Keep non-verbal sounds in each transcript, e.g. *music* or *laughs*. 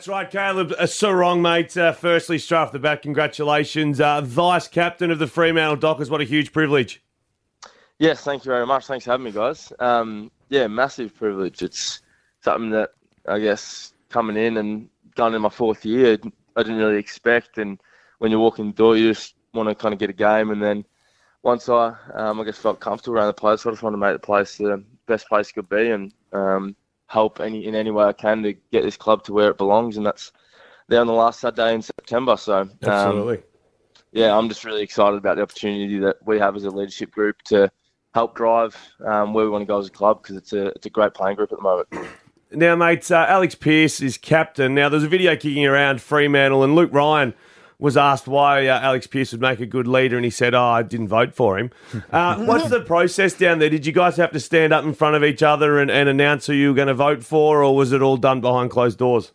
That's right, Caleb uh, wrong, mate. Uh, firstly, straight off the bat, congratulations. Uh, Vice captain of the Fremantle Dockers. What a huge privilege. Yes, thank you very much. Thanks for having me, guys. Um, yeah, massive privilege. It's something that I guess coming in and going in my fourth year, I didn't really expect. And when you walk in the door, you just want to kind of get a game. And then once I, um, I guess, felt comfortable around the place, I just wanted to make the place the best place could be and um, help any in any way I can to get this club to where it belongs. And that's there on the last Saturday in September. So um, yeah, I'm just really excited about the opportunity that we have as a leadership group to help drive um, where we want to go as a club because it's a it's a great playing group at the moment. Now, mate, uh, Alex Pearce is captain. Now, there's a video kicking around Fremantle, and Luke Ryan was asked why uh, Alex Pearce would make a good leader, and he said, "Oh, I didn't vote for him." *laughs* Uh, what's the process down there? Did you guys have to stand up in front of each other and, and announce who you were going to vote for, or was it all done behind closed doors?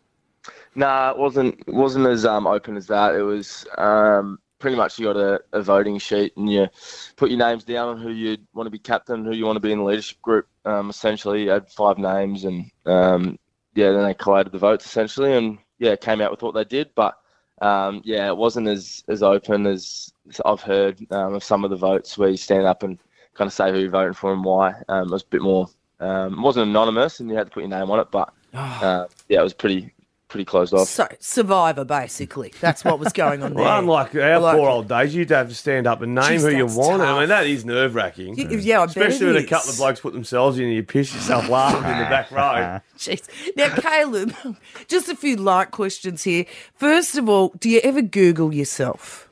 Nah, it wasn't it wasn't as um, open as that. It was um, pretty much you got a, a, voting sheet and you put your names down on who you want to be captain, who you want to be in the leadership group. Um, essentially, you had five names, and um, yeah, then they collated the votes essentially, and yeah, came out with what they did. But um, yeah, it wasn't as as open as I've heard um, of some of the votes where you stand up and kind of say who you're voting for and why. Um, it was a bit more. Um, it wasn't anonymous, and you had to put your name on it, but *sighs* uh, yeah, it was pretty pretty closed off. So Survivor, basically. That's what was going on *laughs* there. well, unlike our like, poor old days, you'd have to stand up and name geez, who you want. I mean, that is nerve wracking. Yeah, especially when a couple of blokes put themselves in and you piss yourself laughing in the back row. *laughs* Jeez. Now, Caleb, *laughs* just a few light questions here. First of all, do you ever Google yourself?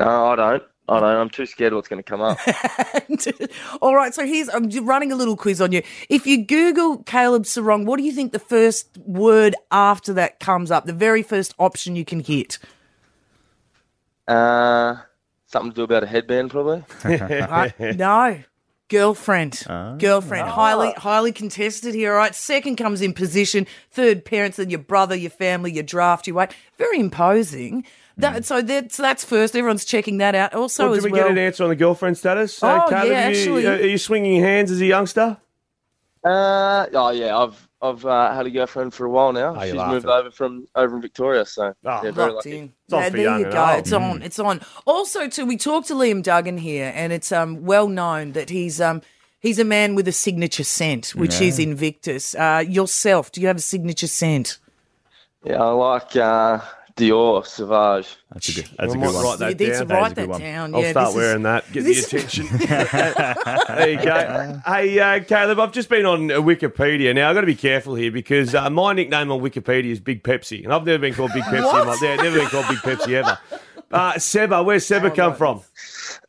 No, I don't. I don't. I'm too scared what's going to come up. *laughs* All right. So here's I'm running a little quiz on you. If you Google Caleb Serong, what do you think the first word after that comes up? The very first option you can hit. Uh, something to do about a headband, probably. *laughs* uh, no. Girlfriend, uh, girlfriend, highly, highly contested here. All right, second comes in position. Third, parents, then your brother, your family, your draft, your weight. Very imposing. That, so that's that's first. Everyone's checking that out. Also, well, did we well, get an answer on the girlfriend status? Oh uh, yeah, actually, you, are you swinging hands as a youngster? Uh, oh yeah, I've I've uh, had a girlfriend for a while now. Oh, She's moved over from over in Victoria, so oh, yeah, very lucky. In. Yeah, there you go. It's mm. on. It's on. Also, too, we talked to Liam Duggan here, and it's um well known that he's um he's a man with a signature scent, which yeah. is Invictus. Uh, yourself, do you have a signature scent? Yeah, I like uh, Dior Sauvage. That's a good. That's a good one. Write that you down. write that, that down. I'll start wearing is, that. Get the attention. *laughs* there you go. Hey, uh, Caleb, I've just been on Wikipedia. Now I've got to be careful here because uh, my nickname on Wikipedia is Big Pepsi, and I've never been called Big Pepsi. in my, yeah, never been called Big Pepsi ever. Uh, Seba, where's Seba come from?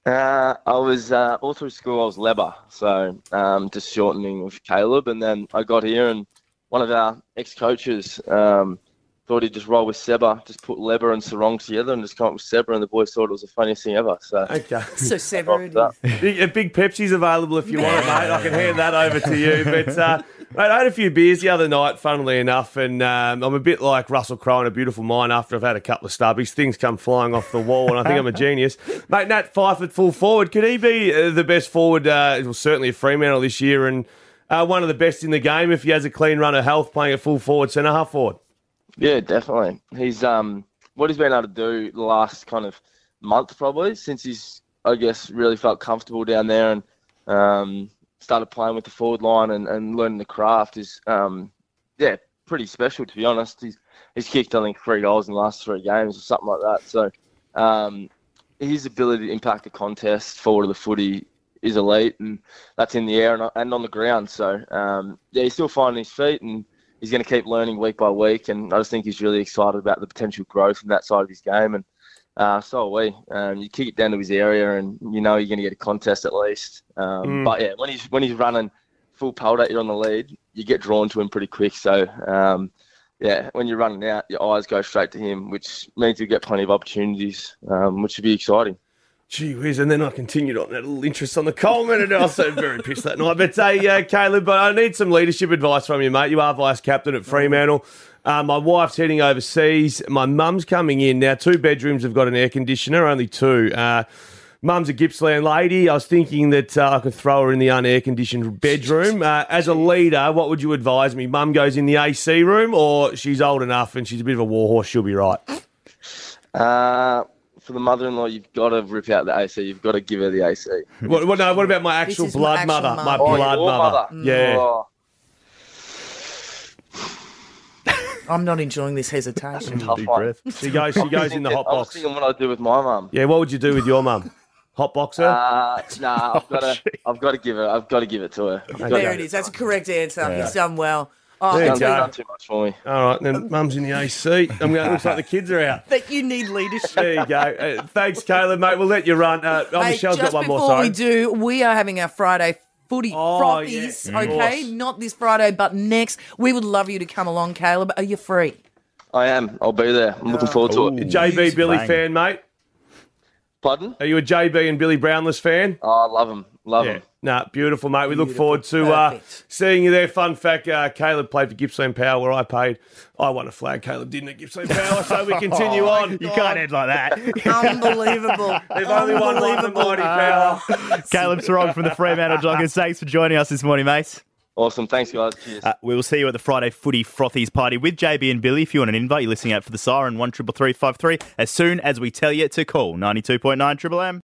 Uh, I was uh, all through school. I was Leber, so um, just shortening with Caleb, and then I got here, and one of our ex-coaches. Um, thought he'd just roll with Seba, just put Leber and Serong together and just come up with Seba, and the boys thought it was the funniest thing ever. So, okay. so Seba, big, big Pepsi's available if you want it, mate. I can hand that over to you. But uh, mate, I had a few beers the other night, funnily enough, and um, I'm a bit like Russell Crowe in A Beautiful Mind. After I've had a couple of stubbies, things come flying off the wall, and I think I'm a genius. *laughs* mate, Nat Fyfe at full forward, could he be uh, the best forward? Uh, well, certainly a Fremantle this year, and uh, one of the best in the game if he has a clean run of health, playing a full forward, centre half forward. Yeah, definitely. He's um what he's been able to do the last kind of month probably since he's I guess really felt comfortable down there and um, started playing with the forward line and, and learning the craft is um, yeah pretty special to be honest. He's he's kicked I think three goals in the last three games or something like that. So um, his ability to impact the contest forward of the footy is elite and that's in the air and, and on the ground. So um, yeah, he's still finding his feet and he's going to keep learning week by week, and I just think he's really excited about the potential growth in that side of his game. And uh, so are we. Um, you kick it down to his area, and you know you're going to get a contest at least. Um, mm. But yeah, when he's when he's running full pelt at you on the lead, you get drawn to him pretty quick. So um, yeah, when you're running out, your eyes go straight to him, which means you get plenty of opportunities, um, which should be exciting. Gee whiz, and then I continued on that little interest on the Coleman, and I was so very pissed that night. But hey, uh, Caleb, but I need some leadership advice from you, mate. You are vice captain at Fremantle. Uh, my wife's heading overseas. My mum's coming in now. Two bedrooms have got an air conditioner, only two. Uh, Mum's a Gippsland lady. I was thinking that uh, I could throw her in the unair conditioned bedroom. Uh, as a leader, what would you advise me? Mum goes in the AC room, or she's old enough and she's a bit of a warhorse, she'll be right. Uh, for the mother-in-law, you've got to rip out the AC. You've got to give her the AC. what, what, no, what about my actual is my blood actual mother? mum. My Oh, blood your mother. mother. Yeah. Oh, *laughs* I'm not enjoying this hesitation. tough Deep one. breath. She goes. She goes in the hot box. I was box. thinking what I'd do with my mum. Yeah. What would you do with your mum? Hot box her. Uh, nah, I've *laughs* got to. I've got to give her. I've got to give it to her. I've There it is. That's a correct answer. Yeah. He's done well. Oh, There you go. done too much for me. All right. Then mum's in the AC. I'm going. Looks like the kids are out. that you need leadership. There you go. Uh, thanks, Caleb, mate. We'll let you run. Uh, oh, Hey, Michelle's just got one before more. Sorry. we do, we are having our Friday footy Oh, frothies, yeah, okay? Not this Friday, but next. We would love you to come along, Caleb. Are you free? I am. I'll be there. I'm looking forward to Ooh. it. JB Billy Bang. fan, mate. Pardon? Are you a JB and Billy Brownless fan? Oh, I love him. Love Yeah. him. Nah, beautiful, mate. We look forward to uh, seeing you there. Fun fact uh, Caleb played for Gippsland Power, where I paid. I won a flag. Caleb didn't at Gippsland Power, so we continue *laughs* Oh, on. You can't end like that. Unbelievable. *laughs* They've only won one the Unbelievable. mighty power. *laughs* Caleb Serong from the Fremantle Dockers. Thanks for joining us this morning, mate. Awesome. Thanks, guys. Cheers. Uh, we will see you at the Friday Footy Frothies party with JB and Billy. If you want an invite, you're listening out for the siren one triple three five three. As soon as we tell you to call ninety two point nine Triple M.